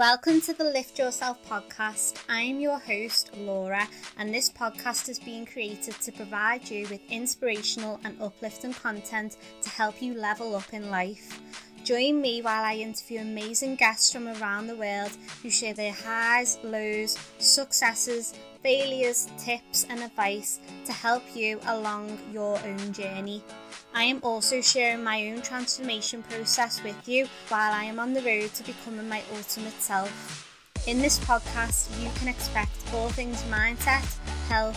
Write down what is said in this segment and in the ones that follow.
Welcome to the Lift Yourself podcast. I am your host, Laura, and this podcast is being created to provide you with inspirational and uplifting content to help you level up in life. Join me while I interview amazing guests from around the world who share their highs, lows, successes, failures, tips, and advice to help you along your own journey. I am also sharing my own transformation process with you while I am on the road to becoming my ultimate self. In this podcast, you can expect all things mindset, health,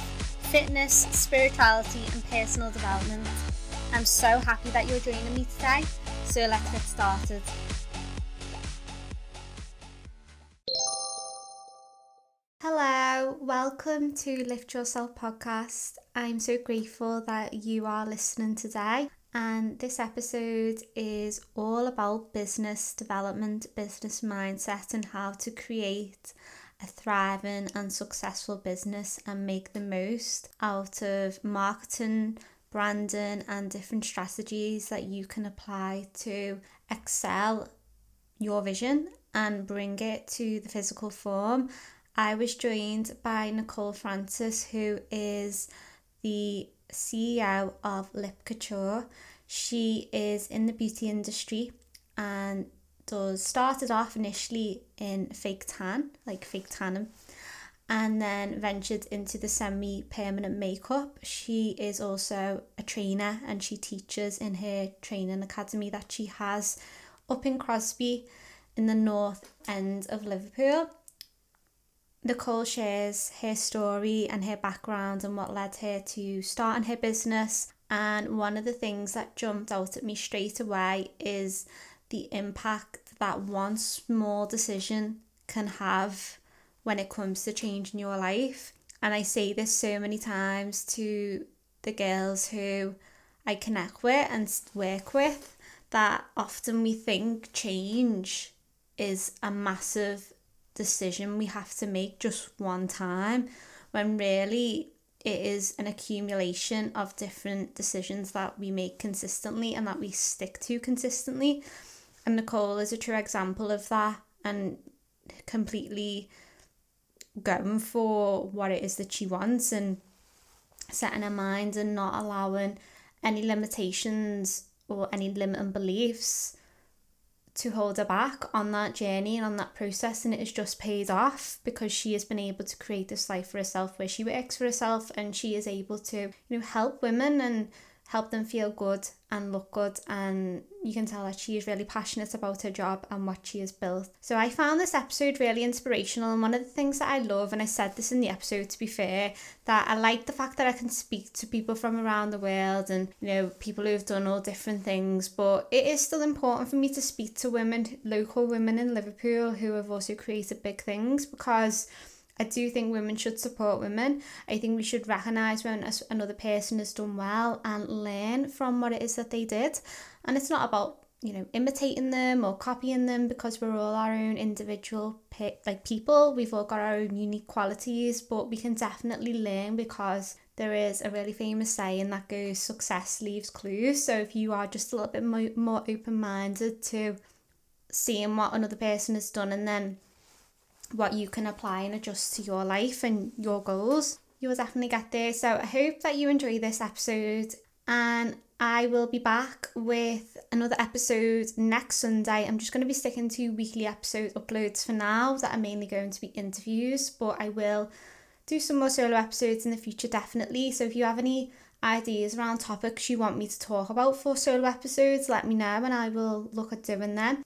fitness, spirituality, and personal development. I'm so happy that you're joining me today, so let's get started. Hello, welcome to Lift Yourself podcast. I'm so grateful that you are listening today. And this episode is all about business development, business mindset, and how to create a thriving and successful business and make the most out of marketing, branding, and different strategies that you can apply to excel your vision and bring it to the physical form I was joined by Nicole Francis, who is the CEO of Lip Couture. She is in the beauty industry and does started off initially in fake tan, like fake tanning, and then ventured into the semi-permanent makeup. She is also a trainer and she teaches in her training academy that she has up in Crosby in the north end of Liverpool. Nicole shares her story and her background and what led her to starting her business. And one of the things that jumped out at me straight away is the impact that one small decision can have when it comes to changing your life. And I say this so many times to the girls who I connect with and work with that often we think change is a massive decision we have to make just one time when really it is an accumulation of different decisions that we make consistently and that we stick to consistently. And Nicole is a true example of that and completely going for what it is that she wants and setting her mind and not allowing any limitations or any limiting beliefs to hold her back on that journey and on that process and it has just paid off because she has been able to create this life for herself where she works for herself and she is able to you know help women and help them feel good and look good and you can tell that she is really passionate about her job and what she has built. So I found this episode really inspirational and one of the things that I love and I said this in the episode to be fair that I like the fact that I can speak to people from around the world and you know people who have done all different things but it is still important for me to speak to women local women in Liverpool who have also created big things because I do think women should support women. I think we should recognise when another person has done well and learn from what it is that they did. And it's not about you know imitating them or copying them because we're all our own individual pe- like people. We've all got our own unique qualities, but we can definitely learn because there is a really famous saying that goes success leaves clues. So if you are just a little bit more, more open minded to seeing what another person has done and then what you can apply and adjust to your life and your goals, you will definitely get there. So I hope that you enjoy this episode and I will be back with another episode next Sunday. I'm just going to be sticking to weekly episode uploads for now that are mainly going to be interviews, but I will do some more solo episodes in the future definitely. So if you have any ideas around topics you want me to talk about for solo episodes, let me know and I will look at doing them.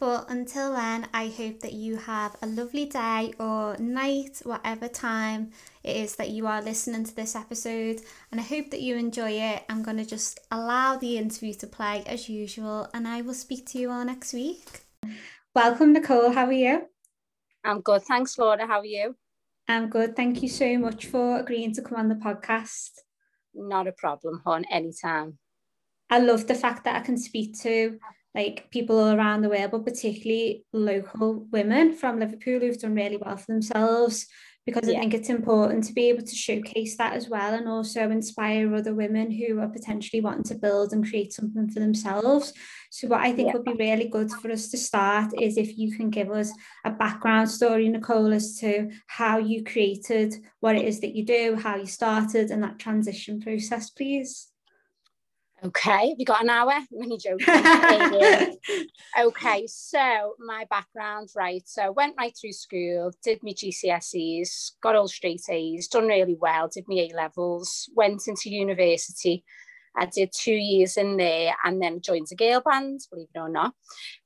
But until then, I hope that you have a lovely day or night, whatever time it is that you are listening to this episode. And I hope that you enjoy it. I'm going to just allow the interview to play as usual, and I will speak to you all next week. Welcome, Nicole. How are you? I'm good. Thanks, Laura. How are you? I'm good. Thank you so much for agreeing to come on the podcast. Not a problem, hon, anytime. I love the fact that I can speak to like people all around the world, but particularly local women from Liverpool who've done really well for themselves because yeah. I think it's important to be able to showcase that as well and also inspire other women who are potentially wanting to build and create something for themselves. So, what I think yeah. would be really good for us to start is if you can give us a background story, Nicole, as to how you created what it is that you do, how you started, and that transition process, please. Okay, we got an hour. Many joking. um, okay, so my background, right? So went right through school, did my GCSEs, got all straight A's, done really well, did my A levels, went into university. I did two years in there and then joined the girl band, believe it or not.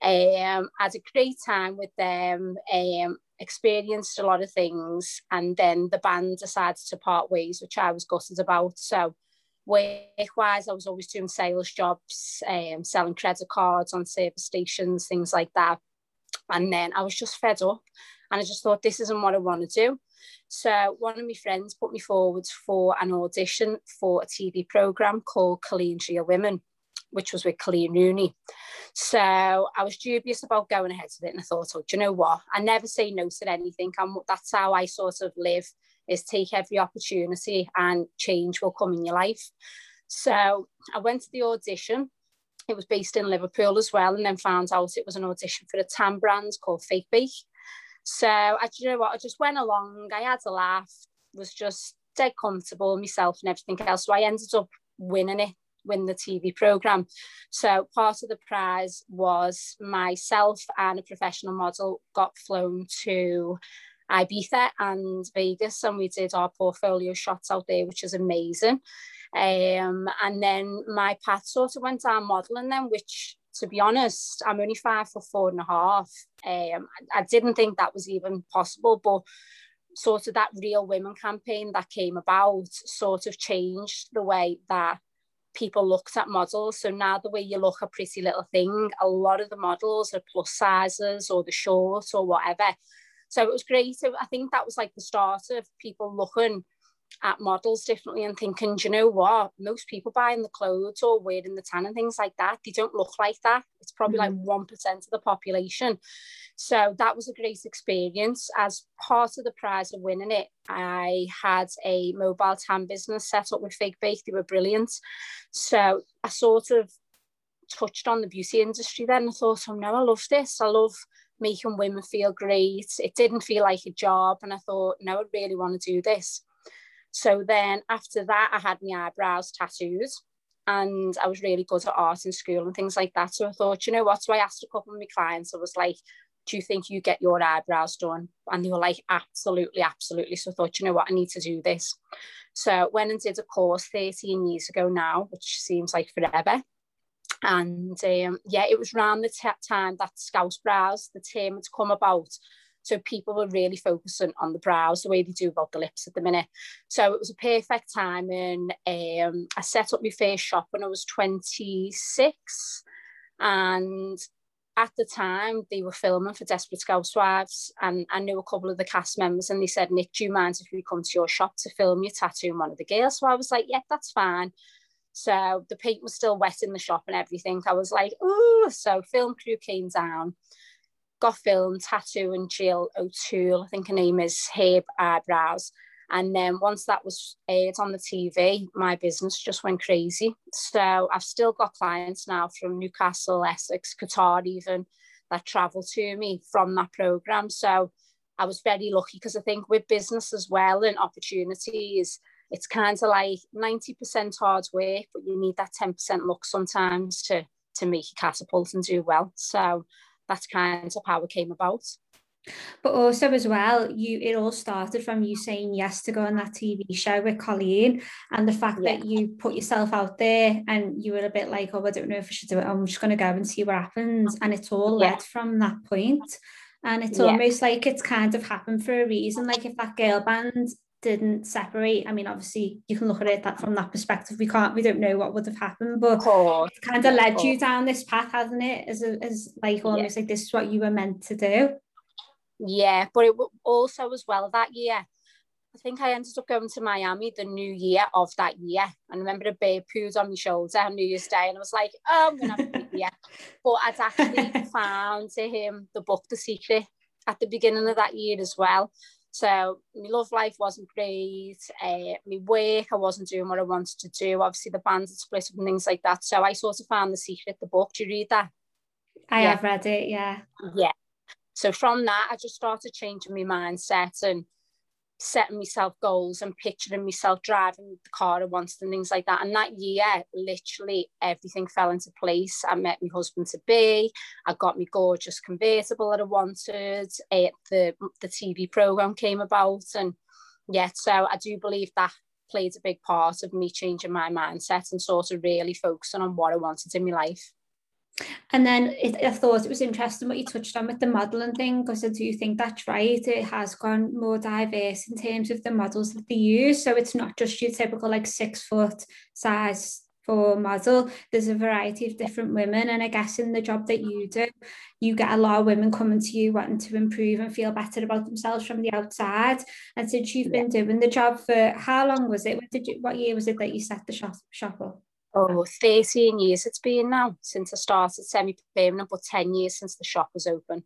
Um, had a great time with them, um, experienced a lot of things, and then the band decided to part ways, which I was gutted about. So work wise, I was always doing sales jobs, um, selling credit cards on service stations, things like that. And then I was just fed up and I just thought, this isn't what I want to do. So one of my friends put me forward for an audition for a TV programme called Coleen Real Women, which was with Coleen Rooney. So I was dubious about going ahead with it and I thought, oh, do you know what? I never say no to anything. I'm, that's how I sort of live is take every opportunity and change will come in your life. So I went to the audition. It was based in Liverpool as well, and then found out it was an audition for a tan brand called Fake. So I, you know what, I just went along. I had a laugh, was just dead comfortable myself and everything else. So I ended up winning it, win the TV program. So part of the prize was myself and a professional model got flown to Ibiza and Vegas, and we did our portfolio shots out there, which is amazing. Um, and then my path sort of went down modelling then, which to be honest, I'm only five for four and a half. Um, I, didn't think that was even possible, but sort of that real women campaign that came about sort of changed the way that people looked at models. So now the way you look at Pretty Little Thing, a lot of the models are plus sizes or the short or whatever. So it was great. So I think that was like the start of people looking at models differently and thinking, you know what, most people buying the clothes or wearing the tan and things like that, they don't look like that. It's probably mm-hmm. like 1% of the population. So that was a great experience. As part of the prize of winning it, I had a mobile tan business set up with Fake Bake. They were brilliant. So I sort of touched on the beauty industry then. I thought, oh no, I love this. I love making women feel great. It didn't feel like a job. And I thought, no, I really want to do this. So then after that, I had my eyebrows tattooed and I was really good at art in school and things like that. So I thought, you know what? So I asked a couple of my clients, I was like, do you think you get your eyebrows done? And they were like, absolutely, absolutely. So I thought, you know what? I need to do this. So went and did a course 13 years ago now, which seems like forever. And um, yeah, it was around the t- time that Scouse brows, the term had come about. So people were really focusing on the brows, the way they do about the lips at the minute. So it was a perfect time. And um, I set up my first shop when I was 26. And at the time, they were filming for Desperate Scousewives. And I knew a couple of the cast members, and they said, Nick, do you mind if we come to your shop to film your tattoo on one of the girls? So I was like, yeah, that's fine. So the paint was still wet in the shop and everything. I was like, oh, so film crew came down, got film, tattoo and Jill O'Toole, I think her name is Herb Eyebrows. And then once that was aired on the TV, my business just went crazy. So I've still got clients now from Newcastle, Essex, Qatar, even that travel to me from that program. So I was very lucky because I think with business as well and opportunities, it's kind of like 90% hard work, but you need that 10% luck sometimes to to make you catapult and do well. So that's kind of how it came about. But also as well, you it all started from you saying yes to go on that TV show with Coleen and the fact yeah. that you put yourself out there and you were a bit like, oh, I don't know if I should do it. I'm just gonna go and see what happens. And it's all yeah. led from that point. And it's yeah. almost like it's kind of happened for a reason. Like if that girl band didn't separate. I mean, obviously, you can look at it that from that perspective. We can't, we don't know what would have happened, but it kind of led you down this path, hasn't it? As a, as like almost yeah. like this is what you were meant to do. Yeah, but it also as well that year. I think I ended up going to Miami the new year of that year. And I remember a bear pooed on my shoulder on New Year's Day, and I was like, oh, I'm gonna have a year. But I'd actually found to him the book The Secret at the beginning of that year as well. So my love life wasn't great. Uh, my work, I wasn't doing what I wanted to do. Obviously, the band had split up and things like that. So I sort of found The Secret, the book. Do you read that? I yeah. have read it, yeah. Yeah. So from that, I just started changing my mindset and setting myself goals and picturing myself driving the car I wanted and things like that. And that year, literally everything fell into place. I met my husband to be. I got my gorgeous convertible that I wanted. It, the the TV program came about, and yeah, so I do believe that played a big part of me changing my mindset and sort of really focusing on what I wanted in my life. And then it, I thought it was interesting what you touched on with the modelling thing, because I do think that's right. It has gone more diverse in terms of the models that they use. So it's not just your typical like six foot size for model. There's a variety of different women. And I guess in the job that you do, you get a lot of women coming to you wanting to improve and feel better about themselves from the outside. And since you've been doing the job for how long was it? What did you what year was it that you set the shop shop up? Oh, 13 years it's been now since I started semi-permanent, but 10 years since the shop was open.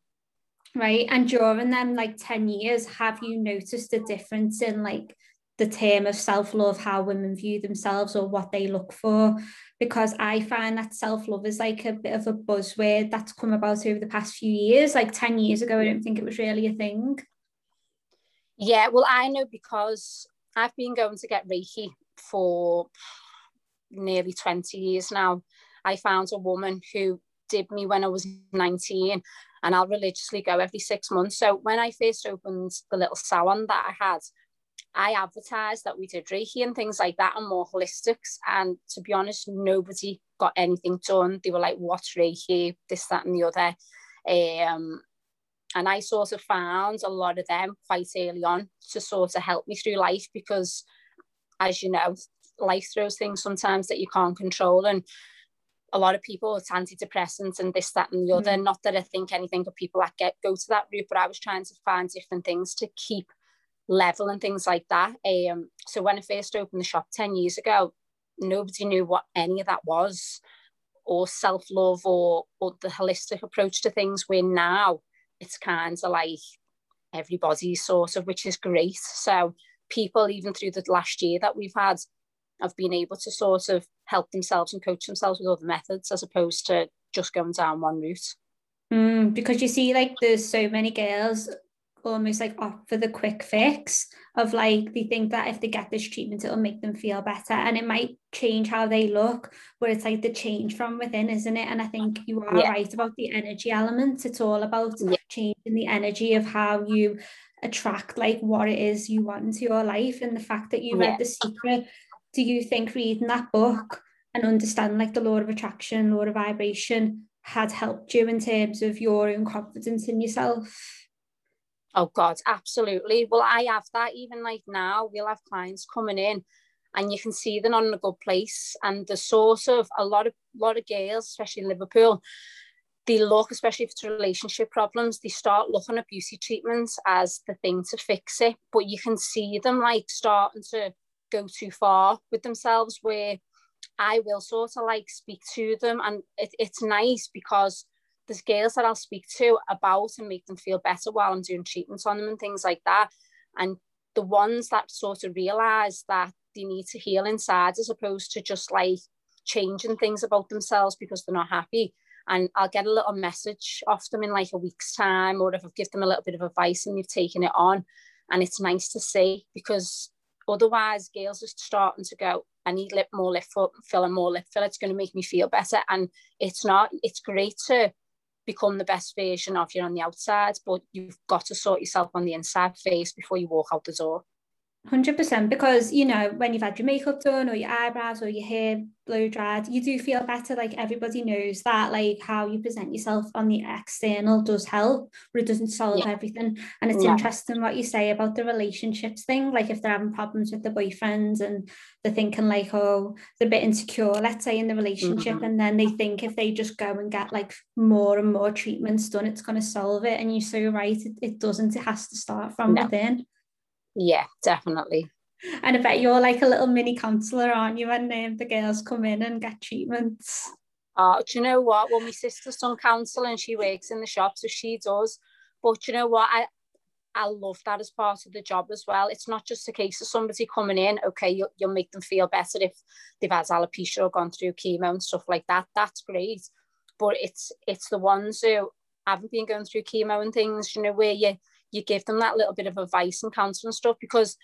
Right. And during them like 10 years, have you noticed a difference in like the term of self-love, how women view themselves or what they look for? Because I find that self-love is like a bit of a buzzword that's come about over the past few years. Like 10 years ago, I don't think it was really a thing. Yeah, well, I know because I've been going to get Reiki for nearly 20 years now, I found a woman who did me when I was 19 and I'll religiously go every six months. So when I first opened the little salon that I had, I advertised that we did Reiki and things like that and more holistics. And to be honest, nobody got anything done. They were like, what's Reiki? This, that, and the other. Um, and I sort of found a lot of them quite early on to sort of help me through life because, as you know, life throws things sometimes that you can't control and a lot of people it's antidepressants and this that and the other. Mm. not that i think anything of people that get go to that route but i was trying to find different things to keep level and things like that. Um so when i first opened the shop 10 years ago nobody knew what any of that was or self-love or or the holistic approach to things where now. It's kind of like everybody's sort of which is great. So people even through the last year that we've had have been able to sort of help themselves and coach themselves with other methods as opposed to just going down one route. Mm, because you see, like, there's so many girls almost like opt for the quick fix of like they think that if they get this treatment it'll make them feel better and it might change how they look where it's like the change from within isn't it and I think you are yeah. right about the energy element it's all about yeah. changing the energy of how you attract like what it is you want into your life and the fact that you yeah. read the secret do you think reading that book and understanding like the law of attraction, law of vibration had helped you in terms of your own confidence in yourself? Oh God, absolutely. Well, I have that even like now. We'll have clients coming in and you can see them on a good place. And the source of a lot of lot of girls, especially in Liverpool, they look, especially if it's relationship problems, they start looking at beauty treatments as the thing to fix it. But you can see them like starting to go too far with themselves where I will sort of like speak to them and it, it's nice because there's girls that I'll speak to about and make them feel better while I'm doing treatments on them and things like that. And the ones that sort of realize that they need to heal inside as opposed to just like changing things about themselves because they're not happy. And I'll get a little message off them in like a week's time, or if I've given them a little bit of advice and they've taken it on. And it's nice to see because Otherwise, girls just starting to go, I need lip more lip fill and more lip fill. It's going to make me feel better. And it's not, it's great to become the best version of you on the outside, but you've got to sort yourself on the inside face before you walk out the door. 100% because you know when you've had your makeup done or your eyebrows or your hair blow dried you do feel better like everybody knows that like how you present yourself on the external does help but it doesn't solve yeah. everything and it's yeah. interesting what you say about the relationships thing like if they're having problems with the boyfriends and they're thinking like oh they're a bit insecure let's say in the relationship mm-hmm. and then they think if they just go and get like more and more treatments done it's going to solve it and you're so right it, it doesn't it has to start from no. within yeah, definitely. And I bet you're like a little mini counselor, aren't you, when um, the girls come in and get treatments? Oh, do you know what? Well, my sister's on done counselling, she works in the shop, so she does. But you know what? I I love that as part of the job as well. It's not just a case of somebody coming in, okay, you'll, you'll make them feel better if they've had alopecia or gone through chemo and stuff like that. That's great. But it's it's the ones who haven't been going through chemo and things, you know, where you you give them that little bit of advice and counsel and stuff because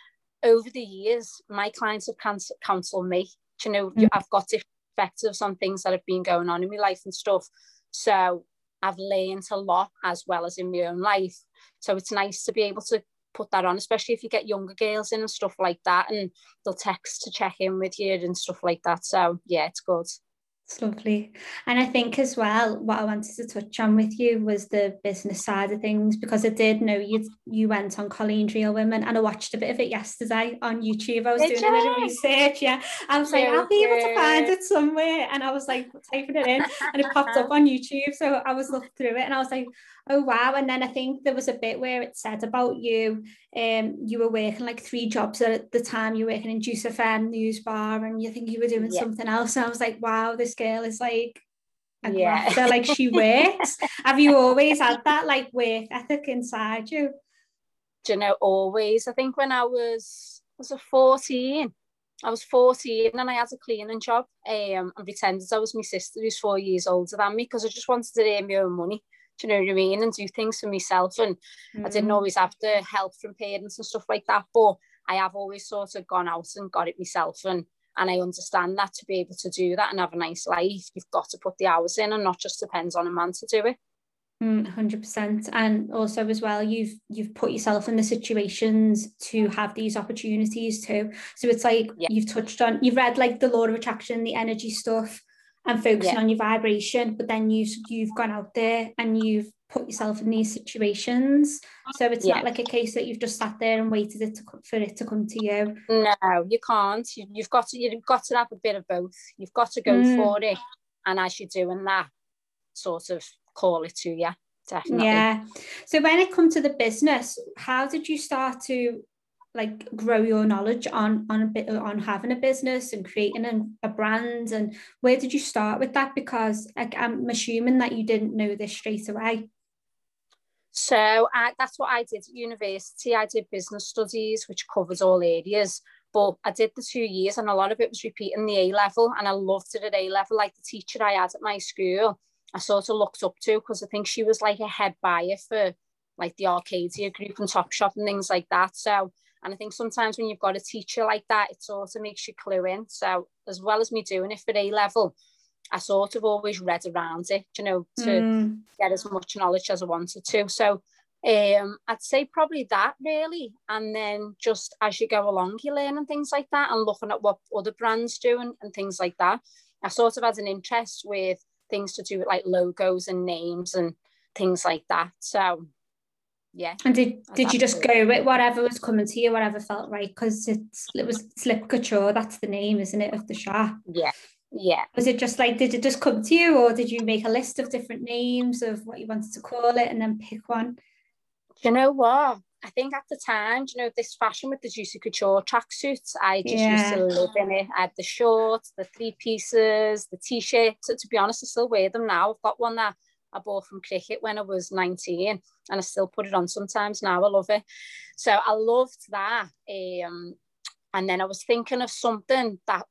over the years, my clients have counseled me. You know, mm. I've got different perspectives on things that have been going on in my life and stuff. So I've learned a lot as well as in my own life. So it's nice to be able to put that on, especially if you get younger girls in and stuff like that, and they'll text to check in with you and stuff like that. So yeah, it's good. It's lovely. And I think as well, what I wanted to touch on with you was the business side of things, because I did know you you went on Coleen's Real Women and I watched a bit of it yesterday on YouTube. I was did doing you? a bit of research. Yeah. I was like, I'll be able to find it somewhere. And I was like typing it in and it popped up on YouTube. So I was looking through it and I was like, oh wow. And then i think there was a bit where it said about you um you were working like three jobs at the time. You were working in juice fm news bar and you think you were doing yeah. something else. And i was like wow this girl is like yeah. like she works. Have you always had that like work ethic inside you? Do you know always. I think when i was was a 14 I was 14 and I had a cleaning job um, and pretended I was my sister who's four years older than me because I just wanted to earn my own money. Do you know what I mean? And do things for myself. And mm. I didn't mm. always have the help from parents and stuff like that. But I have always sort of gone out and got it myself. And and I understand that to be able to do that and have a nice life, you've got to put the hours in and not just depends on a man to do it. Mm, hundred percent, and also as well, you've you've put yourself in the situations to have these opportunities too. So it's like yeah. you've touched on, you've read like the law of attraction, the energy stuff, and focusing yeah. on your vibration but then you've you've gone out there and you've put yourself in these situations. So it's yeah. not like a case that you've just sat there and waited it to, for it to come to you. No you can't. You, have got to you've got to have a bit of both. You've got to go mm. for it. And as you're doing that sort of call it to you. Definitely. Yeah. So when it comes to the business how did you start to like grow your knowledge on on a bit on having a business and creating a, a brand and where did you start with that? Because i'm assuming that you didn't know this straight away. So I, that's what i did at university. I did business studies which covers all areas but i did the two years and a lot of it was repeating the a level and i loved it at a level like the teacher i had at my school. I sort of looked up to because i think she was like a head buyer for like the arcadia group and topshop and things like that. So and I think sometimes when you've got a teacher like that, it sort of makes you clue in. So as well as me doing it for A level, I sort of always read around it, you know, to mm. get as much knowledge as I wanted to. So um, I'd say probably that really. And then just as you go along, you're learning things like that and looking at what other brands do and, and things like that. I sort of had an interest with things to do with like logos and names and things like that. So yeah. And did did you just go with whatever was coming to you, whatever felt right? Because it's it was Lip Couture, that's the name, isn't it, of the shop? Yeah. Yeah. Was it just like did it just come to you or did you make a list of different names of what you wanted to call it and then pick one? you know what? I think at the time, you know, this fashion with the Juicy Couture tracksuits, I just yeah. used to live in it. I had the shorts, the three pieces, the t-shirts. To be honest, I still wear them now. I've got one that I bought from cricket when I was 19 and I still put it on sometimes now. I love it. So I loved that. Um, and then I was thinking of something that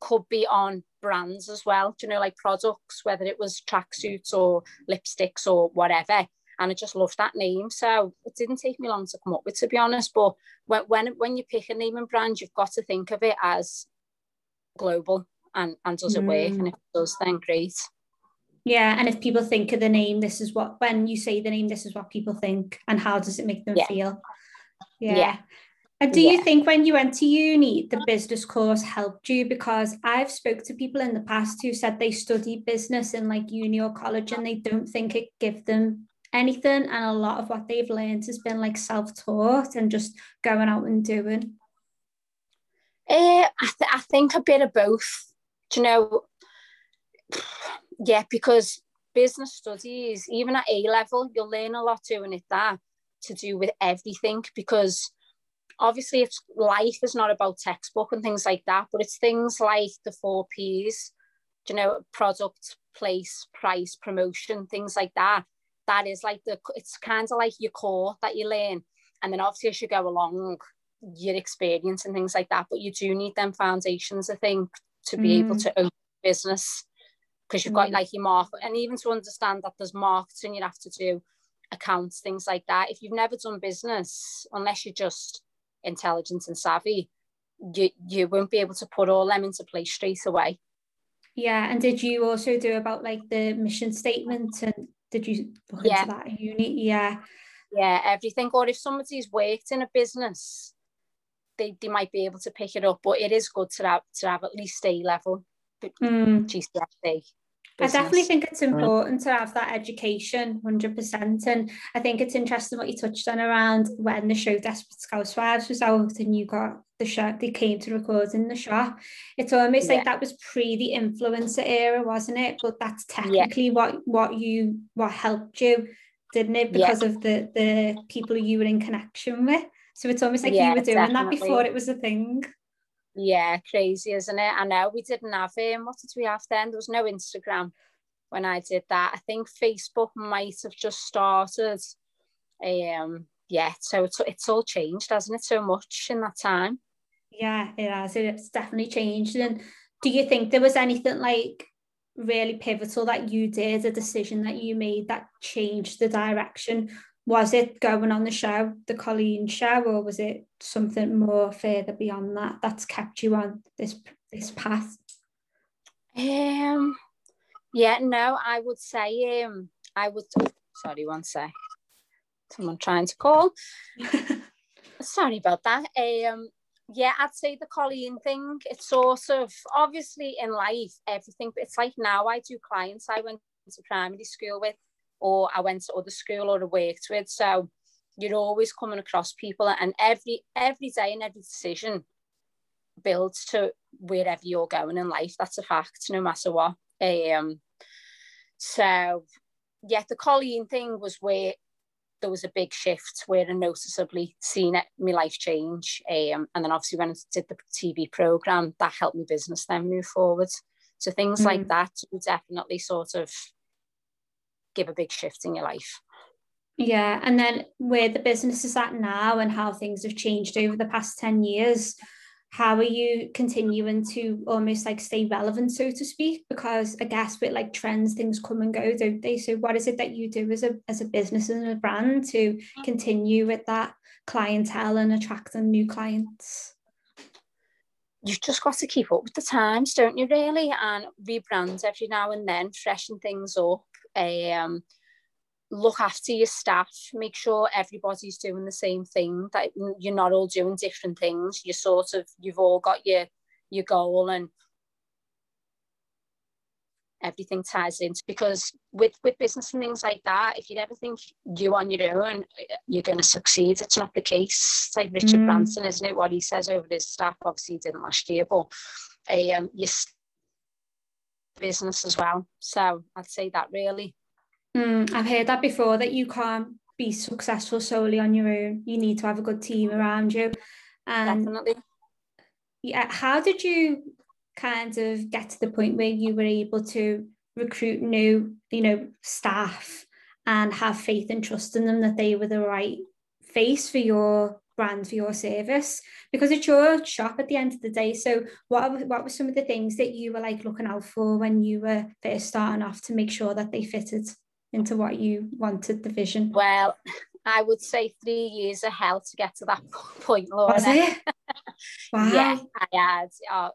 could be on brands as well, you know, like products, whether it was tracksuits or lipsticks or whatever. And I just loved that name. So it didn't take me long to come up with, to be honest. But when when, when you pick a name and brand, you've got to think of it as global and, and does it mm. work? And if it does, then great. Yeah, and if people think of the name, this is what when you say the name, this is what people think, and how does it make them yeah. feel? Yeah. yeah. And do yeah. you think when you went to uni, the business course helped you? Because I've spoke to people in the past who said they study business in like uni or college and they don't think it give them anything. And a lot of what they've learned has been like self-taught and just going out and doing. Uh, I, th- I think a bit of both. Do you know, yeah, because business studies, even at A level, you'll learn a lot doing it that to do with everything because obviously it's life is not about textbook and things like that, but it's things like the four P's, you know, product, place, price, promotion, things like that. that is like the it's kind of like your core that you learn and then obviously as you go along your experience and things like that but you do need them foundations i think to be mm. able to own business because you've got mm. like your market and even to understand that there's marketing you have to do accounts things like that if you've never done business unless you're just intelligent and savvy you you won't be able to put all them into place straight away yeah and did you also do about like the mission statement and did you look yeah. into that unit yeah yeah everything or if somebody's worked in a business they, they might be able to pick it up but it is good to have to have at least a level mm. GCSE Business. I definitely think it's important to have that education, 100%. And I think it's interesting what you touched on around when the show Desperate Scousewives was out and you got the show, they came to record in the shop. It's almost yeah. like that was pre the influencer era, wasn't it? But that's technically yeah. what, what you, what helped you, didn't it? Because yeah. of the, the people you were in connection with. So it's almost like you were doing definitely. that before it was a thing. Yeah, crazy, isn't it? I know we didn't have him. What did we have then? There was no Instagram when I did that. I think Facebook might have just started. Um, yeah, so it's it's all changed, hasn't it? So much in that time. Yeah, it has. It's definitely changed. And do you think there was anything like really pivotal that you did, a decision that you made that changed the direction was it going on the show, the Coleen show, or was it something more further beyond that that's kept you on this this path? Um, yeah, no, I would say um, I would. Oh, sorry, one sec. Someone trying to call. sorry about that. Um, yeah, I'd say the Coleen thing. It's sort of obviously in life everything, but it's like now I do clients I went to primary school with or I went to other school or I worked with. So you're always coming across people and every every day and every decision builds to wherever you're going in life. That's a fact, no matter what. Um so yeah, the Coleen thing was where there was a big shift where I noticeably seen it, my life change. Um, and then obviously when I did the TV program, that helped my business then move forward. So things mm. like that definitely sort of give a big shift in your life. Yeah, and then where the business is at now and how things have changed over the past 10 years, how are you continuing to almost like stay relevant, so to speak? Because I guess with like trends, things come and go, don't they? So what is it that you do as a as a business and a brand to continue with that clientele and attracting new clients? You've just got to keep up with the times, don't you, really? And rebrand every now and then, freshen things up um, look after your staff, make sure everybody's doing the same thing, that you're not all doing different things. You sort of, you've all got your your goal and everything ties into because with with business and things like that if you ever think you on your own you're going to succeed it's not the case it's like richard mm. branson isn't it what he says over his staff obviously he didn't last year but um you business as well. So I'd say that really. Mm, I've heard that before that you can't be successful solely on your own. You need to have a good team around you. And Definitely. Yeah, how did you kind of get to the point where you were able to recruit new, you know, staff and have faith and trust in them that they were the right face for your brand for your service because it's your shop at the end of the day. So what what were some of the things that you were like looking out for when you were first starting off to make sure that they fitted into what you wanted the vision? Well, I would say three years of hell to get to that point, Laura. Was it? wow. Yeah, I had. Uh,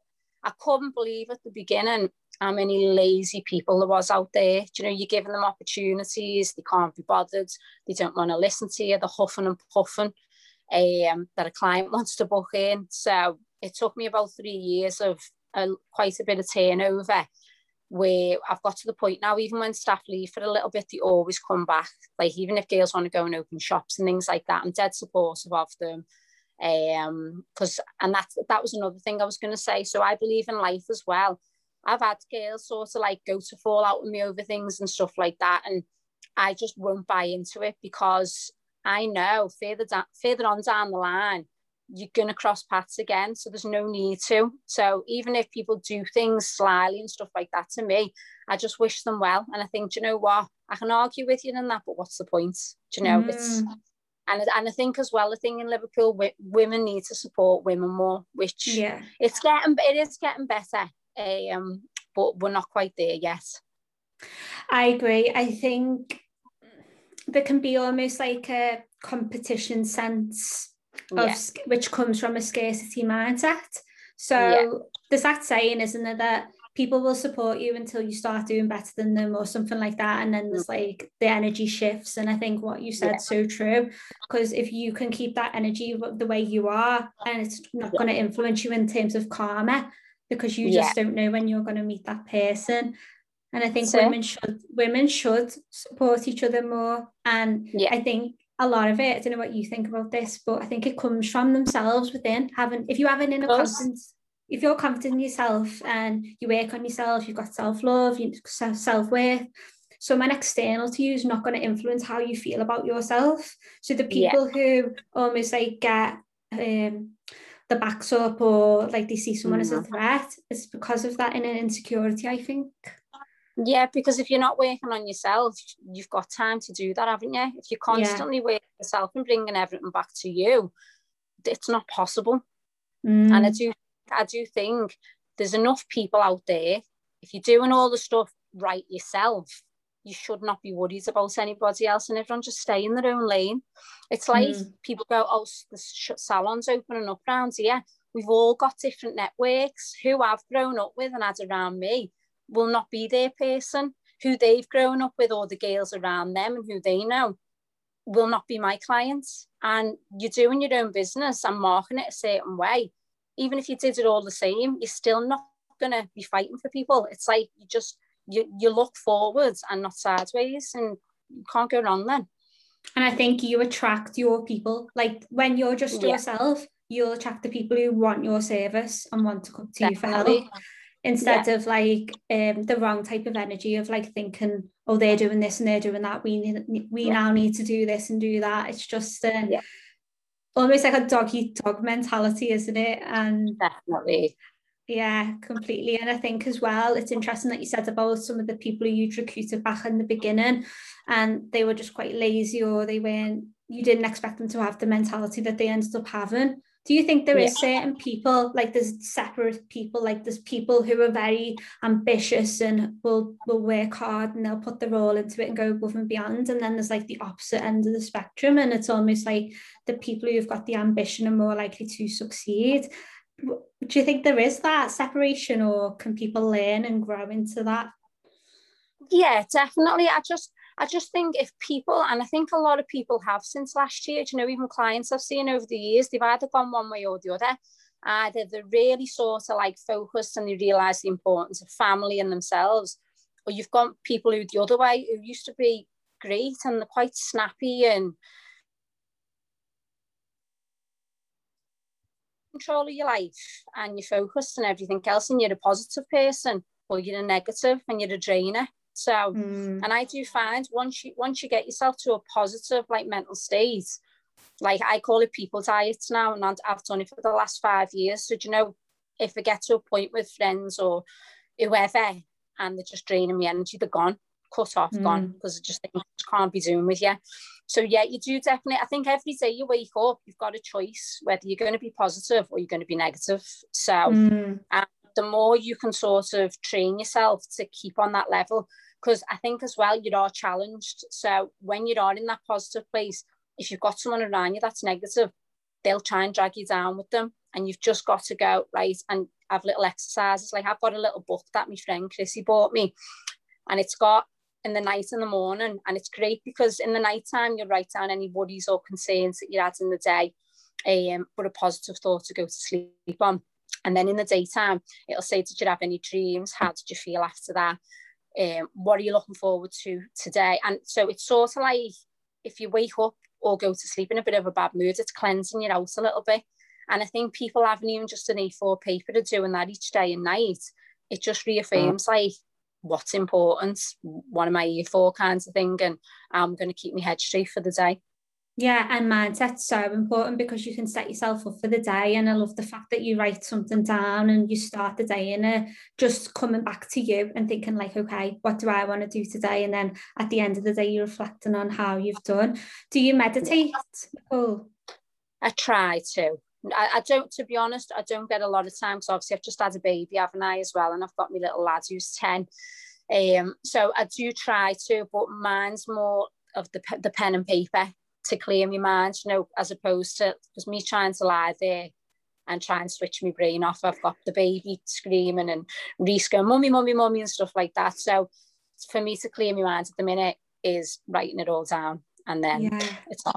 I couldn't believe at the beginning how many lazy people there was out there. Do you know, you're giving them opportunities, they can't be bothered, they don't want to listen to you, they're huffing and puffing um, that a client wants to book in. So it took me about three years of quite a bit of turnover where I've got to the point now, even when staff leave for a little bit, they always come back. Like even if girls want to go and open shops and things like that, I'm dead supportive of them. Um, because and that that was another thing I was going to say. So I believe in life as well. I've had girls sort of like go to fall out with me over things and stuff like that, and I just won't buy into it because I know further down, further on down the line, you're going to cross paths again. So there's no need to. So even if people do things slyly and stuff like that to me, I just wish them well. And I think, you know what? I can argue with you in that, but what's the point? Do you know, mm. it's and and I think as well the thing in Liverpool, women need to support women more, which yeah, it's getting it is getting better, um, but we're not quite there yet. I agree. I think there can be almost like a competition sense of yeah. which comes from a scarcity mindset. So yeah. there's that saying, isn't it, that people will support you until you start doing better than them or something like that and then there's mm-hmm. like the energy shifts and i think what you said yeah. so true because if you can keep that energy the way you are and it's not going to influence you in terms of karma because you just don't know when you're going to meet that person and i think so, women should women should support each other more and i think a lot of it i don't know what you think about this but i think it comes from themselves within having if you have an inner confidence if you're confident in yourself and you work on yourself, you've got self-love, you self-worth, someone external to you is not going to influence how you feel about yourself. So the people yeah. who almost like get um, the backs up or like they see someone mm-hmm. as a mm-hmm. threat, it's because of that inner insecurity, I think. Yeah, because if you're not working on yourself, you've got time to do that, haven't you? If you're constantly yeah. working yourself and bringing everything back to you, it's not possible. Mm. And I do I do think there's enough people out there. If you're doing all the stuff right yourself, you should not be worried about anybody else and everyone just stay in their own lane. It's like mm. people go, oh, the salon's opening up around here. We've all got different networks. Who I've grown up with and had around me will not be their person. Who they've grown up with or the girls around them and who they know will not be my clients. And you're doing your own business and marketing it a certain way even if you did it all the same, you're still not going to be fighting for people. It's like you just you you look forwards and not sideways, and you can't go wrong then. And I think you attract your people. Like when you're just yeah. yourself, you'll attract the people who want your service and want to come to Definitely. you for help. Instead yeah. of like um, the wrong type of energy of like thinking, oh, they're doing this and they're doing that. We need, we yeah. now need to do this and do that. It's just uh, yeah almost like a dog eat dog mentality, isn't it? And definitely. Yeah, completely. And I think as well, it's interesting that you said about some of the people who you'd recruited back in the beginning and they were just quite lazy or they weren't, you didn't expect them to have the mentality that they ended up having do you think there yeah. is certain people like there's separate people like there's people who are very ambitious and will will work hard and they'll put their all into it and go above and beyond and then there's like the opposite end of the spectrum and it's almost like the people who've got the ambition are more likely to succeed? Do you think there is that separation or can people learn and grow into that? Yeah definitely. I just I just think if people, and I think a lot of people have since last year, you know, even clients I've seen over the years, they've either gone one way or the other. Either they're really sort of like focused and they realize the importance of family and themselves, or you've got people who the other way who used to be great and they're quite snappy and control of your life and you're focused and everything else and you're a positive person or you're a negative and you're a drainer so, mm. and I do find once you once you get yourself to a positive like mental state, like I call it people diets now, and I've done it for the last five years. So, do you know, if I get to a point with friends or whoever, and they're just draining me energy, they're gone, cut off, mm. gone, because I just think I can't be doing with you. So yeah, you do definitely. I think every day you wake up, you've got a choice whether you're going to be positive or you're going to be negative. So, mm. and the more you can sort of train yourself to keep on that level, because I think as well you are all challenged. So when you are in that positive place, if you've got someone around you that's negative, they'll try and drag you down with them. And you've just got to go, right, and have little exercises. Like I've got a little book that my friend Chrissy bought me, and it's got in the night and the morning. And it's great because in the night time, you write down any worries or concerns that you had in the day, um, but a positive thought to go to sleep on. And then in the daytime, it'll say, Did you have any dreams? How did you feel after that? Um, what are you looking forward to today? And so it's sort of like if you wake up or go to sleep in a bit of a bad mood, it's cleansing you out a little bit. And I think people having even just an A4 paper to doing that each day and night, it just reaffirms like what's important, what am I here for kinds of thing. And I'm going to keep my head straight for the day. Yeah, and mindset's so important because you can set yourself up for the day. And I love the fact that you write something down and you start the day in it, just coming back to you and thinking, like, okay, what do I want to do today? And then at the end of the day, you're reflecting on how you've done. Do you meditate? Oh. I try to. I, I, don't, to be honest, I don't get a lot of time because obviously I've just had a baby, haven't I, as well? And I've got my little lad who's 10. Um, so I do try to, but mine's more of the, the pen and paper to clear my mind, you know, as opposed to because me trying to lie there and try and switch my brain off. I've got the baby screaming and Reese going, mummy, mummy, mummy, and stuff like that. So for me to clear my mind at the minute is writing it all down and then yeah. it's on.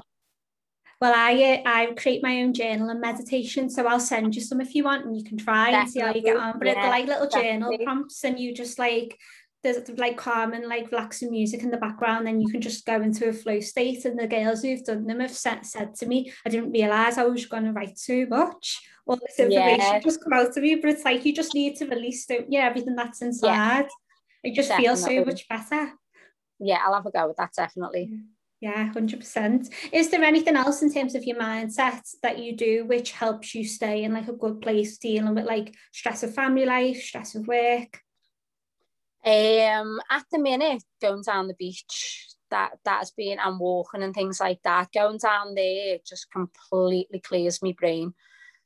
Well, I uh, I create my own journal and meditation, so I'll send you some if you want, and you can try Definitely. and see how you get on. But yeah, it's like little Definitely. journal prompts, and you just like there's like calm and like relaxing music in the background and you can just go into a flow state and the girls who've done them have said, said to me I didn't realize I was going to write too much all this information yeah. just come out of you but it's like you just need to release don't you everything that's inside yeah. it just definitely. feels so much better yeah I'll have a go with that definitely yeah 100% is there anything else in terms of your mindset that you do which helps you stay in like a good place dealing with like stress of family life stress of work um, at the minute, going down the beach, that that has been and walking and things like that. Going down there just completely clears my brain.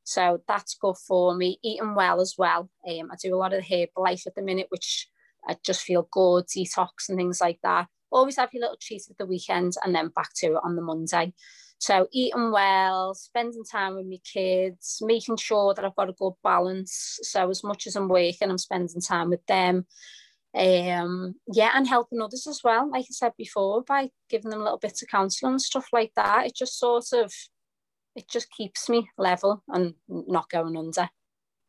So that's good for me. Eating well as well. Um, I do a lot of the Herbalife at the minute, which I just feel good, detox and things like that. Always have your little treats at the weekend and then back to it on the Monday. So eating well, spending time with my kids, making sure that I've got a good balance. So as much as I'm working, I'm spending time with them um yeah and helping others as well like i said before by giving them little bits of counseling and stuff like that. It just sort of it just keeps me level and not going under.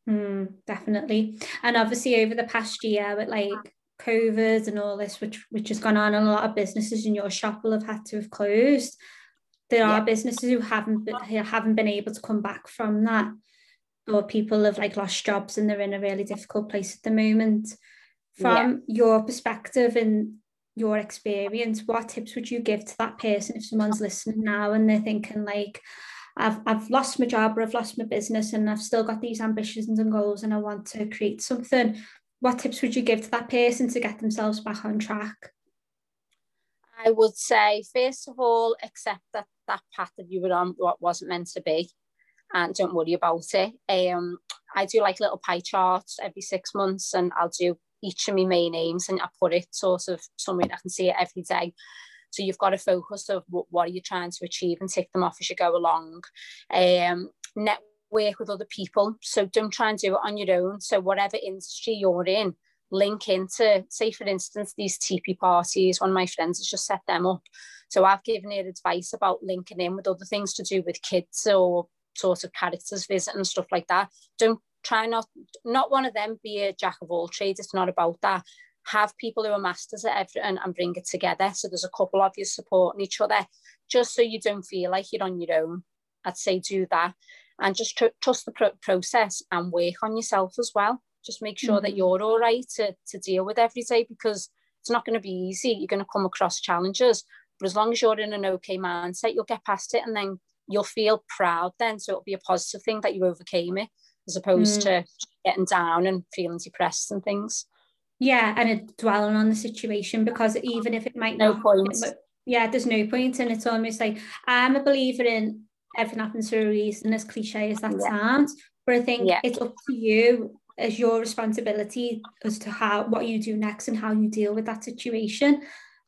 Mm, definitely. And obviously over the past year with like covid and all this which which has gone on a lot of businesses in your shop will have had to have closed. There yeah. are businesses who haven't been, who haven't been able to come back from that or people have like lost jobs and they're in a really difficult place at the moment from yeah. your perspective and your experience, what tips would you give to that person if someone's listening now and they're thinking like, I've I've lost my job or I've lost my business and I've still got these ambitions and goals and I want to create something. What tips would you give to that person to get themselves back on track? I would say, first of all, accept that that path that you were on what wasn't meant to be and don't worry about it. Um, I do like little pie charts every six months and I'll do each of my main aims and I put it sort of somewhere I can see it every day. So you've got a focus of what, what are you trying to achieve and tick them off as you go along. Um, network with other people. So don't try and do it on your own. So whatever industry you're in, link into, say for instance, these TP parties. One of my friends has just set them up. So I've given her advice about linking in with other things to do with kids or sort of characters visit and stuff like that. Don't try not not one of them be a jack of all trades it's not about that. Have people who are masters at everything and bring it together. So there's a couple of you supporting each other just so you don't feel like you're on your own. I'd say do that and just tr- trust the pro- process and work on yourself as well. Just make sure mm-hmm. that you're all right to, to deal with every day because it's not going to be easy. You're going to come across challenges but as long as you're in an okay mindset you'll get past it and then you'll feel proud then. So it'll be a positive thing that you overcame it as opposed mm. to getting down and feeling depressed and things. Yeah, and it, dwelling on the situation because even if it might no not, point. yeah, there's no point. and it's almost like I'm a believer in everything happens for a reason, as cliche as that yeah. sounds. But I think yeah. it's up to you as your responsibility as to how what you do next and how you deal with that situation.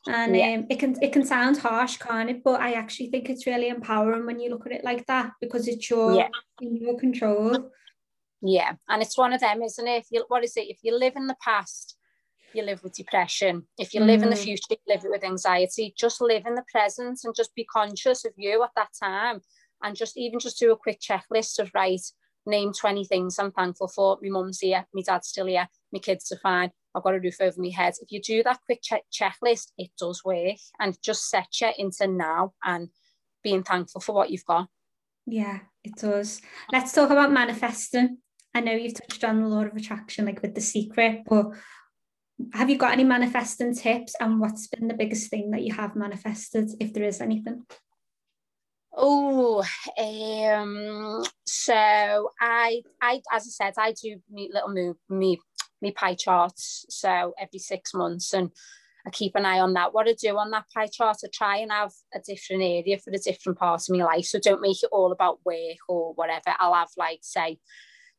And yeah. um, it can it can sound harsh, can't it? But I actually think it's really empowering when you look at it like that because it's your in your control. Yeah, and it's one of them, isn't it? If you what is it? If you live in the past, you live with depression. If you live in the mm. future, you live it with anxiety. Just live in the present and just be conscious of you at that time. And just even just do a quick checklist of right, name 20 things I'm thankful for. My mum's here, my dad's still here, my kids are fine. I've got a roof over my head. If you do that quick check- checklist, it does work and just set you into now and being thankful for what you've got. Yeah, it does. Let's talk about manifesting. I know you've touched on the law of attraction, like with the secret, but have you got any manifesting tips and what's been the biggest thing that you have manifested, if there is anything? Oh, um, so I, I, as I said, I do me little move, me, me pie charts. So every six months, and I keep an eye on that. What I do on that pie chart, I try and have a different area for the different parts of my life. So don't make it all about work or whatever. I'll have like say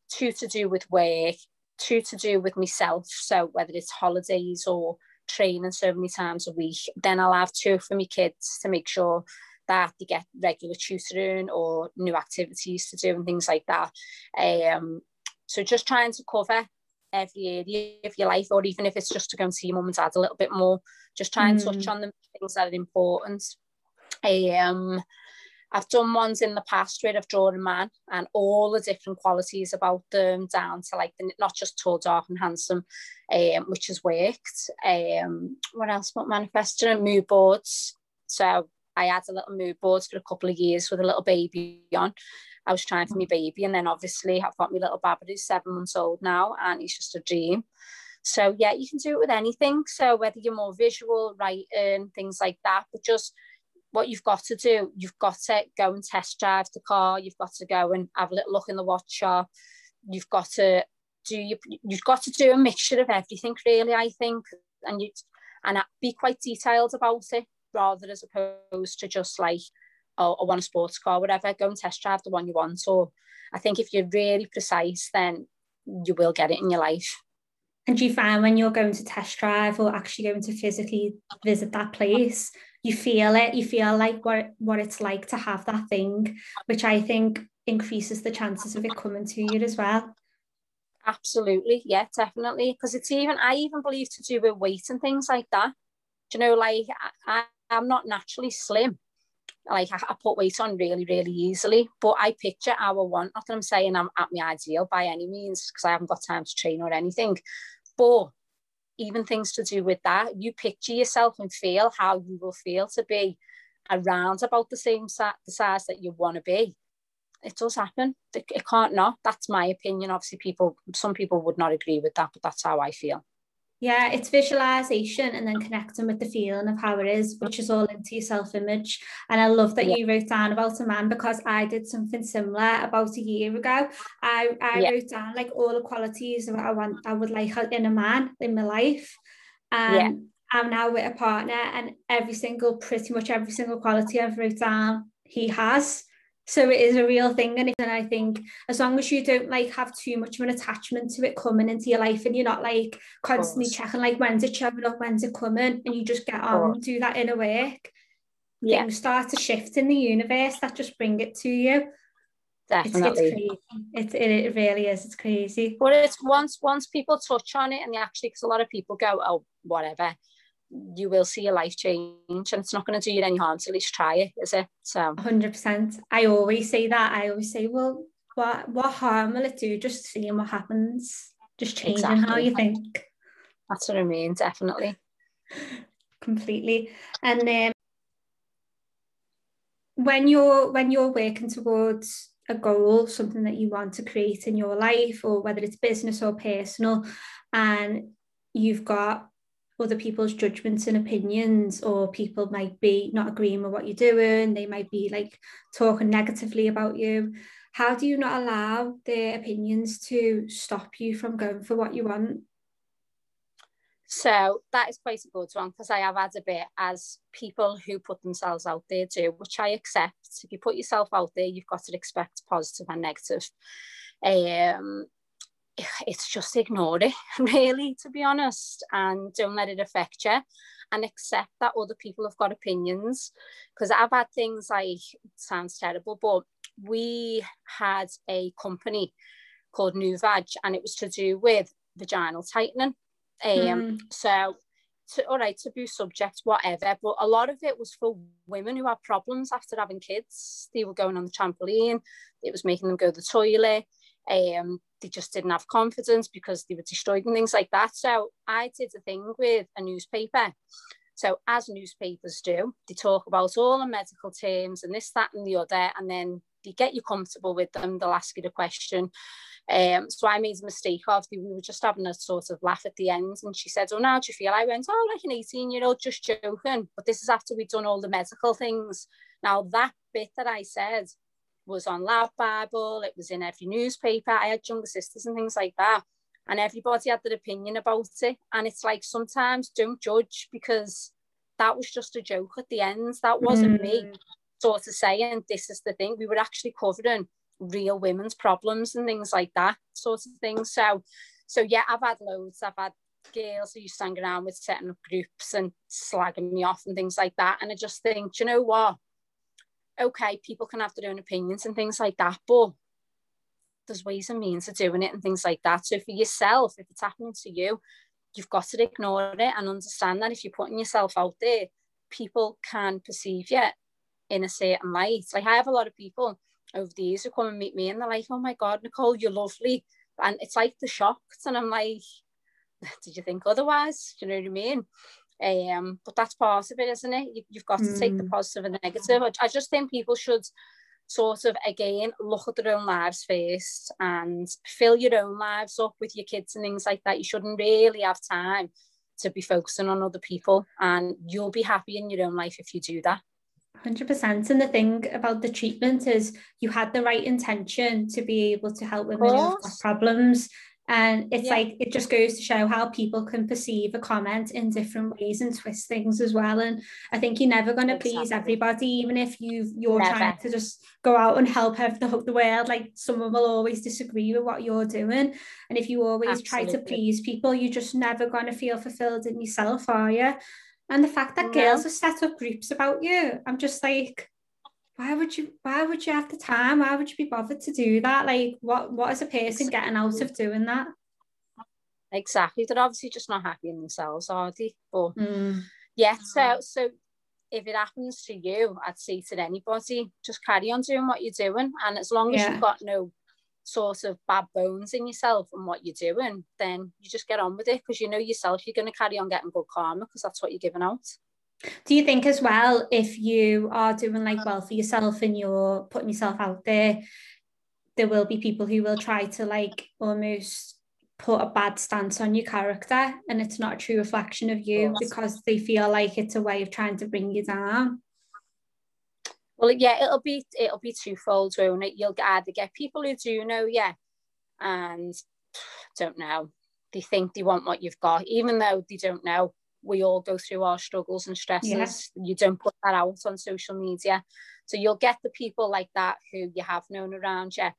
two to do with work, two to do with myself. So whether it's holidays or training so many times a week, then I'll have two for my kids to make sure that they get regular tutoring or new activities to do and things like that. Um, so just trying to cover every area of your life, or even if it's just to go and see your mum and dad a little bit more, just try and mm. touch on the things that are important. Um, I've done ones in the past where I've drawn a man and all the different qualities about them down to like the, not just tall, dark and handsome, um, which has worked. Um, what else about manifesting? and Mood boards. So I had a little mood boards for a couple of years with a little baby on. I was trying for my baby, and then obviously I've got my little baby who's seven months old now, and he's just a dream. So yeah, you can do it with anything. So whether you're more visual, writing, things like that, but just what you've got to do, you've got to go and test drive the car. You've got to go and have a little look in the watch shop. You've got to do you, you've got to do a mixture of everything, really. I think, and you and be quite detailed about it rather as opposed to just like, oh, I want a sports car, whatever, go and test drive the one you want. So I think if you're really precise, then you will get it in your life. And do you find when you're going to test drive or actually going to physically visit that place, you feel it, you feel like what, what it's like to have that thing, which I think increases the chances of it coming to you as well. Absolutely, yeah, definitely. Because it's even, I even believe to do with weight and things like that. Do you know, like I, I'm not naturally slim. Like I, I, put weight on really, really easily, but I picture I want. Not that I'm saying I'm at my ideal by any means, because I haven't got time to train or anything. But even things to do with that, you picture yourself and feel how you will feel to be around about the same size, the size that you want to be. It does happen. It can't not. That's my opinion. Obviously, people, some people would not agree with that, but that's how I feel. Yeah, it's visualization and then oh. connecting with the feeling of how it is, oh. which is all into your self image. And I love that yeah. you wrote down about a man because I did something similar about a year ago. I, I yeah. wrote down like all the qualities that I want, I would like in a man in my life. And yeah. I'm now with a partner, and every single, pretty much every single quality I've wrote down, he has. So it is a real thing. And and I think as long as you don't like have too much of an attachment to it coming into your life and you're not like constantly checking like when's it showing up, when's it coming, and you just get on, do that inner work, yeah. things start to shift in the universe that just bring it to you. Definitely. It's, it's crazy. It, it, it really is. It's crazy. But it's once once people touch on it and they actually because a lot of people go, oh, whatever you will see a life change and it's not going to do you any harm to at least try it is it? So. 100% I always say that. I always say well what what harm will it do? Just seeing what happens. Just changing exactly. how you think. That's what I mean definitely. Completely. And um, when you're when you're working towards a goal something that you want to create in your life or whether it's business or personal and you've got other people's judgments and opinions or people might be not agreeing with what you're doing they might be like talking negatively about you how do you not allow their opinions to stop you from going for what you want so that is quite a good one because I have had a bit as people who put themselves out there do, which I accept. If you put yourself out there, you've got to expect positive and negative. Um, it's just ignore it, really, to be honest, and don't let it affect you and accept that other people have got opinions. Because I've had things like, sounds terrible, but we had a company called New Vag and it was to do with vaginal tightening. Um, mm. So, to, all right, taboo subject, whatever, but a lot of it was for women who had problems after having kids. They were going on the trampoline, it was making them go to the toilet. Um, they just didn't have confidence because they were destroyed and things like that. So I did a thing with a newspaper. So as newspapers do, they talk about all the medical terms and this, that, and the other, and then they get you comfortable with them. They'll ask you the question. Um, so I made a mistake of we were just having a sort of laugh at the end, and she said, "Oh, now do you feel?" I went, "Oh, like an eighteen-year-old, just joking." But this is after we'd done all the medical things Now, that bit that I said was on LADbible, it was in every newspaper. I had younger sisters and things like that. And everybody had their opinion about it. And it's like sometimes don't judge because that was just a joke at the end. That wasn't mm. me sort of saying this is the thing. We were actually covering real women's problems and things like that, sort of thing. So so yeah, I've had loads. I've had girls who used to hang around with setting up groups and slagging me off and things like that. And I just think, you know what? Okay, people can have their own opinions and things like that, but there's ways and means of doing it and things like that. So for yourself, if it's happening to you, you've got to ignore it and understand that if you're putting yourself out there, people can perceive you in a certain light. Like I have a lot of people over the years who come and meet me and they're like, oh my God, Nicole, you're lovely. And it's like the shocked. And I'm like, did you think otherwise? Do you know what I mean? Um, but that's part of it, isn't it? You, have got to mm. take the mm. positive and the negative. I, I just think people should sort of again look at their own lives first and fill your own lives up with your kids and things like that. You shouldn't really have time to be focusing on other people, and you'll be happy in your own life if you do that. 100% and the thing about the treatment is you had the right intention to be able to help women with problems and it's yeah. like it just goes to show how people can perceive a comment in different ways and twist things as well and i think you're never going to exactly. please everybody even if you you're never. trying to just go out and help the, the world like someone will always disagree with what you're doing and if you always Absolutely. try to please people you're just never going to feel fulfilled in yourself are you and the fact that no. girls have set up groups about you i'm just like why would you why would you have the time? Why would you be bothered to do that? Like what what is a person getting out of doing that? Exactly. They're obviously just not happy in themselves are they? But mm. yeah so so if it happens to you i'd say to anybody just carry on doing what you're doing. And as long as yeah. you've got no sort of bad bones in yourself and what you're doing then you just get on with it because you know yourself you're going to carry on getting good karma because that's what you're giving out do you think as well, if you are doing like well for yourself and you're putting yourself out there, there will be people who will try to like almost put a bad stance on your character and it's not a true reflection of you because they feel like it's a way of trying to bring you down? Well, yeah, it'll be it'll be twofold, won't it? You'll either get people who do know, yeah, and don't know. They think they want what you've got, even though they don't know we all go through our struggles and stresses. Yeah. You don't put that out on social media. So you'll get the people like that who you have known around you.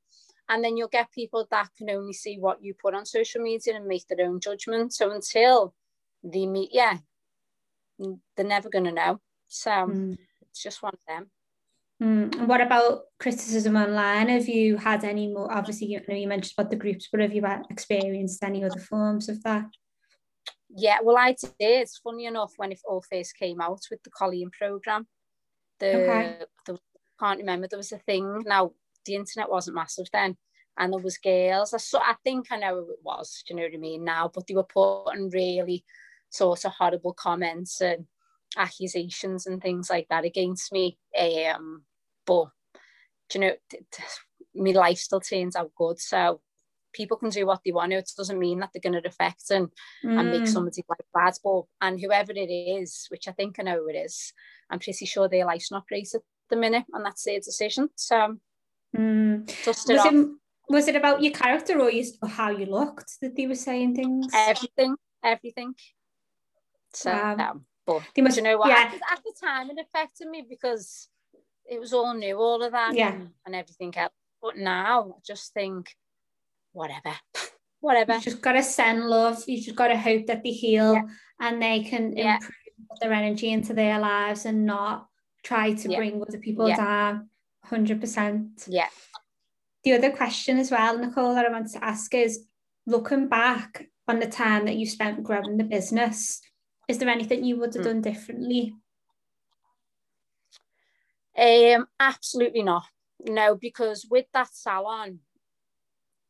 And then you'll get people that can only see what you put on social media and make their own judgment. So until they meet you, they're never going to know. So mm. it's just one of them. Mm. what about criticism online? Have you had any more? Obviously, you know you mentioned about the groups, but have you experienced any other forms of that? Yeah, well, I did. It's funny enough when it all first came out with the Coleen program. The, okay. the can't remember there was a thing. Now the internet wasn't massive then, and there was girls. I so I think I know who it was. Do you know what I mean now? But they were putting really sort of horrible comments and accusations and things like that against me. Um, but do you know, my life still turns out good. So people can do what they want to. It doesn't mean that they're going to affect and, mm. and make mm. somebody like bad. But and whoever it is, which I think I know who it is, I'm pretty sure their life's not great at the minute, and that's their decision. So mm. just was it, was it about your character or, you, or how you looked that they were saying things? Everything, everything. So, um, um, but they must, you know what? Yeah. At, at the time, it affected me because it was all new, all of that, yeah. and, and everything else. But now, I just think whatever, whatever. You just got to send love. You just got to hope that they heal yeah. and they can yeah. improve their energy into their lives and not try to yeah. bring other people down. 100%. Yeah. The other question as well, Nicole, that I want to ask is looking back on the time that you spent growing the business, is there anything you would have mm. done differently? Um, absolutely not. No, because with that salon,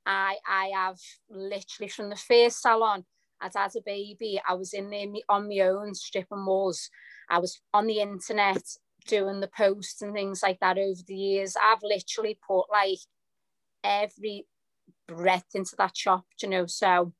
I I have literally from the first salon I'd had a baby, I was in there on my own stripping walls. I was on the internet doing the posts and things like that over the years. I've literally put like every breath into that shop, you know. So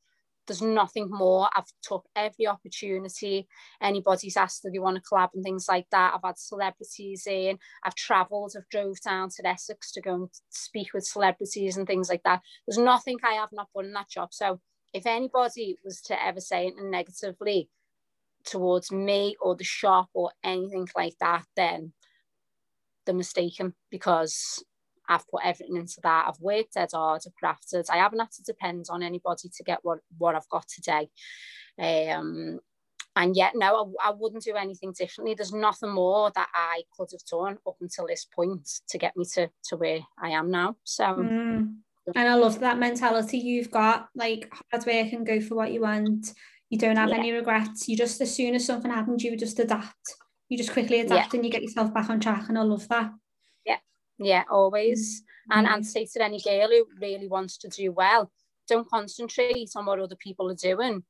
there's nothing more. I've took every opportunity. Anybody's asked if you want to collab and things like that. I've had celebrities in. I've travelled. I've drove down to Essex to go and speak with celebrities and things like that. There's nothing I have not done in that job. So if anybody was to ever say anything negatively towards me or the shop or anything like that, then they're mistaken because I've put everything into that. I've worked dead hard, I've crafted. I haven't had to depend on anybody to get what, what I've got today. Um, and yet, no, I, I, wouldn't do anything differently. There's nothing more that I could have done up until this point to get me to, to where I am now. So, mm. and I love that mentality you've got like hard work and go for what you want. You don't have yeah. any regrets. You just, as soon as something happens, you just adapt. You just quickly adapt yeah. and you get yourself back on track. And I love that. Yeah, always. Mm-hmm. And and say to any girl who really wants to do well, don't concentrate on what other people are doing.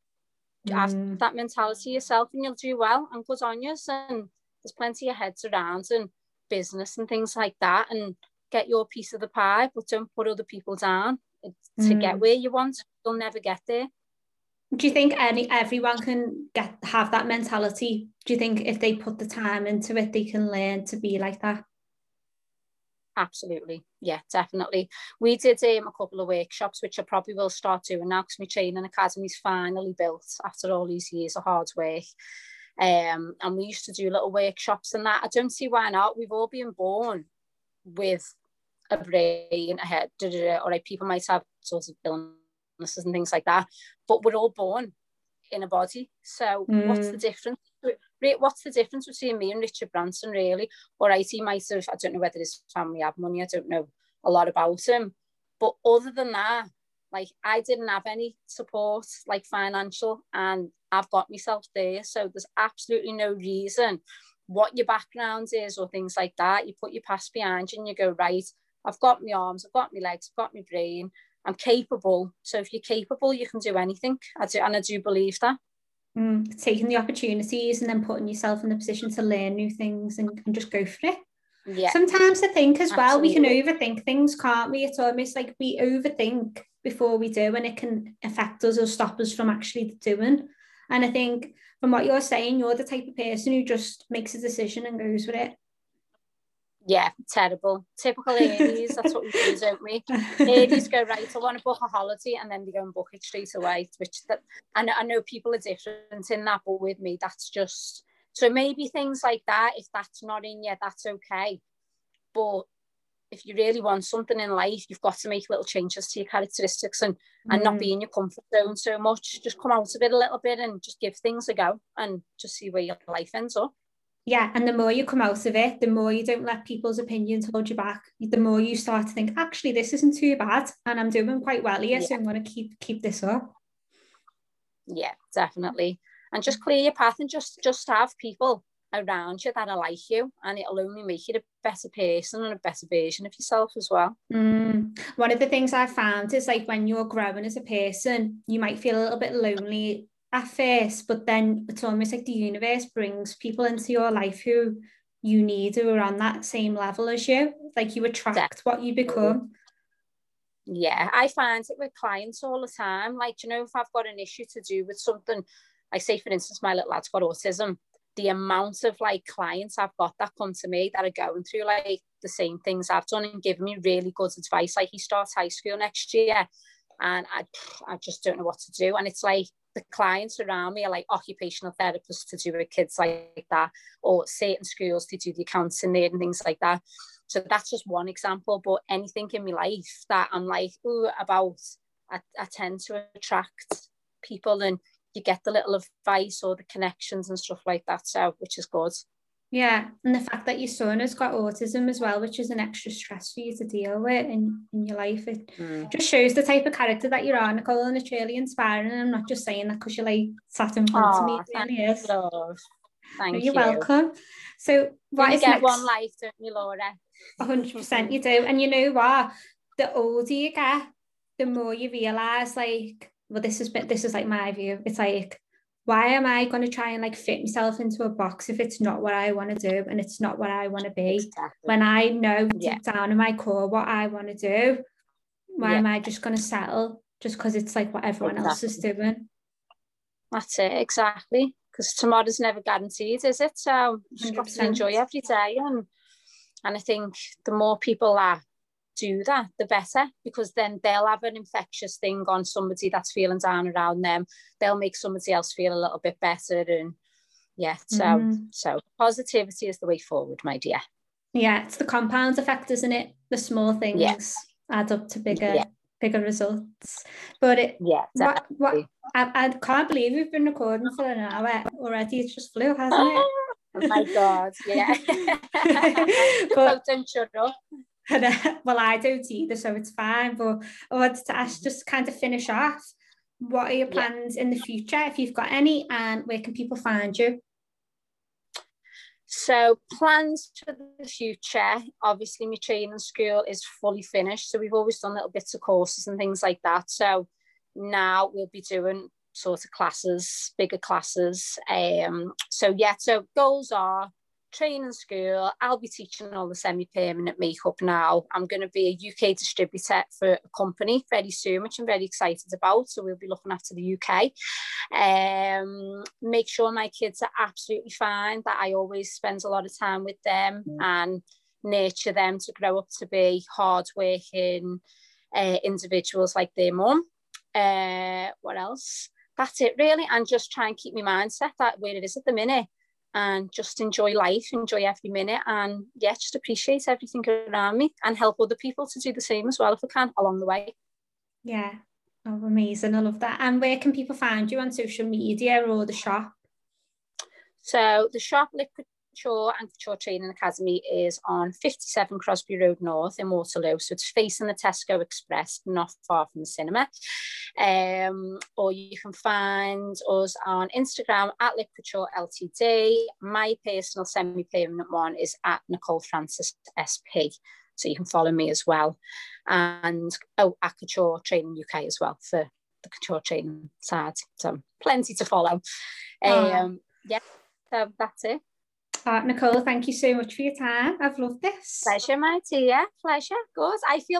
Mm. Have that mentality yourself and you'll do well and good on you. And there's plenty of heads around and business and things like that and get your piece of the pie, but don't put other people down to mm. get where you want. You'll never get there. Do you think any everyone can get have that mentality? Do you think if they put the time into it, they can learn to be like that? Absolutely. Yeah, definitely. We did um, a couple of workshops, which I probably will start doing now because my training academy's finally built after all these years of hard work. Um, and we used to do little workshops and that. I don't see why not. We've all been born with a brain, a head, da, da, da. all right, people might have sorts of illnesses and things like that, but we're all born in a body. So mm. what's the difference? What's the difference between me and Richard Branson, really? Or right, he might have, I don't know whether his family have money, I don't know a lot about him. But other than that, like I didn't have any support, like financial, and I've got myself there. So there's absolutely no reason what your background is or things like that. You put your past behind you and you go, right, I've got my arms, I've got my legs, I've got my brain, I'm capable. So if you're capable, you can do anything. I do, and I do believe that. Mm, taking the opportunities and then putting yourself in the position to learn new things and, and just go for it. Yeah. Sometimes I think as well, Absolutely. we can overthink things, can't we? It's almost like we overthink before we do, and it can affect us or stop us from actually doing. And I think from what you're saying, you're the type of person who just makes a decision and goes with it. Yeah, terrible. Typical ladies, that's what we do, don't we? Ladies go, right, I want to book a holiday and then they go and book it straight away, which that I know, I know people are different in that, but with me, that's just so maybe things like that, if that's not in you, that's okay. But if you really want something in life, you've got to make little changes to your characteristics and, and not mm. be in your comfort zone so much. Just come out of it a little bit and just give things a go and just see where your life ends up yeah, and the more you come out of it, the more you don't let people's opinions hold you back. The more you start to think, actually, this isn't too bad, and I'm doing quite well here, yeah. so I'm going to keep keep this up. Yeah, definitely, and just clear your path, and just just have people around you that are like you, and it'll only make you a better person and a better version of yourself as well. Mm. One of the things I found is like when you're growing as a person, you might feel a little bit lonely at first, but then it's almost like the universe brings people into your life who you need who are on that same level as you. Like you attract what you become. Yeah, I find it with clients all the time. Like, you know, if I've got an issue to do with something, I say, for instance, my little lad's got autism, the amount of like clients I've got that come to me that are going through like the same things I've done and giving me really good advice. Like he starts high school next year and I, I just don't know what to do. And it's like the clients around me are like occupational therapists to do with kids like that, or certain schools to do the accounting there and things like that. So that's just one example. But anything in my life that I'm like, ooh, about, I, I tend to attract people and you get the little advice or the connections and stuff like that. So, which is good. Yeah, and the fact that your son has got autism as well, which is an extra stress for you to deal with in, in your life, it mm. just shows the type of character that you are, Nicole, and it's really inspiring. And I'm not just saying that because you're like sat in front of me. Thank you, love. Thank you're you. welcome. So, what you get next? one life, don't you, Laura? 100% you do. And you know what? The older you get, the more you realise, like, well, this is this is like my view. It's like why am I going to try and like fit myself into a box if it's not what I want to do and it's not what I want to be? Exactly. When I know yeah. deep down in my core what I want to do, why yeah. am I just going to settle just because it's like what everyone exactly. else is doing. That's it, exactly. Because tomorrow's never guaranteed, is it? So you just got to enjoy every day. And and I think the more people that do that, the better, because then they'll have an infectious thing on somebody that's feeling down around them. They'll make somebody else feel a little bit better. And yeah, so mm. so positivity is the way forward, my dear. Yeah, it's the compound effect, isn't it? The small things yes. add up to bigger yeah. bigger results. But it yeah, what, what I, I can't believe we've been recording for an hour already. It's just flew, hasn't it? oh my god, yeah. but, up. Well, I don't either, so it's fine. But I wanted to ask, just kind of finish off. What are your plans yeah. in the future, if you've got any, and where can people find you? So plans for the future, obviously my training school is fully finished. So we've always done little bits of courses and things like that. So now we'll be doing sort of classes, bigger classes. Um, so yeah, so goals are training school. I'll be teaching all the semi-permanent makeup now. I'm going to be a UK distributor for a company very soon, which I'm very excited about. So we'll be looking after the UK. Um, make sure my kids are absolutely fine. That I always spend a lot of time with them mm. and nurture them to grow up to be hardworking uh, individuals like their mum. Uh, what else? That's it really, and just try and keep my mindset that where it is at the minute and just enjoy life, enjoy every minute, and yeah, just appreciate everything around me and help other people to do the same as well if I can along the way. Yeah, oh, amazing. I love that. And where can people find you on social media or the shop? So the shop Lip Couture and Couture Training Academy is on 57 Crosby Road North in Waterloo. So it's facing the Tesco Express, not far from the cinema. Um, or you can find us on Instagram at Lip Couture Ltd. My personal semi-permanent one is at Nicole Francis SP. So you can follow me as well. And oh, at Couture Training UK as well for the couture training side. So plenty to follow. Oh. Um, yeah, so that's it. Uh, Nicole, thank you so much for your time. I've loved this. Pleasure, my dear. Pleasure. Good. I feel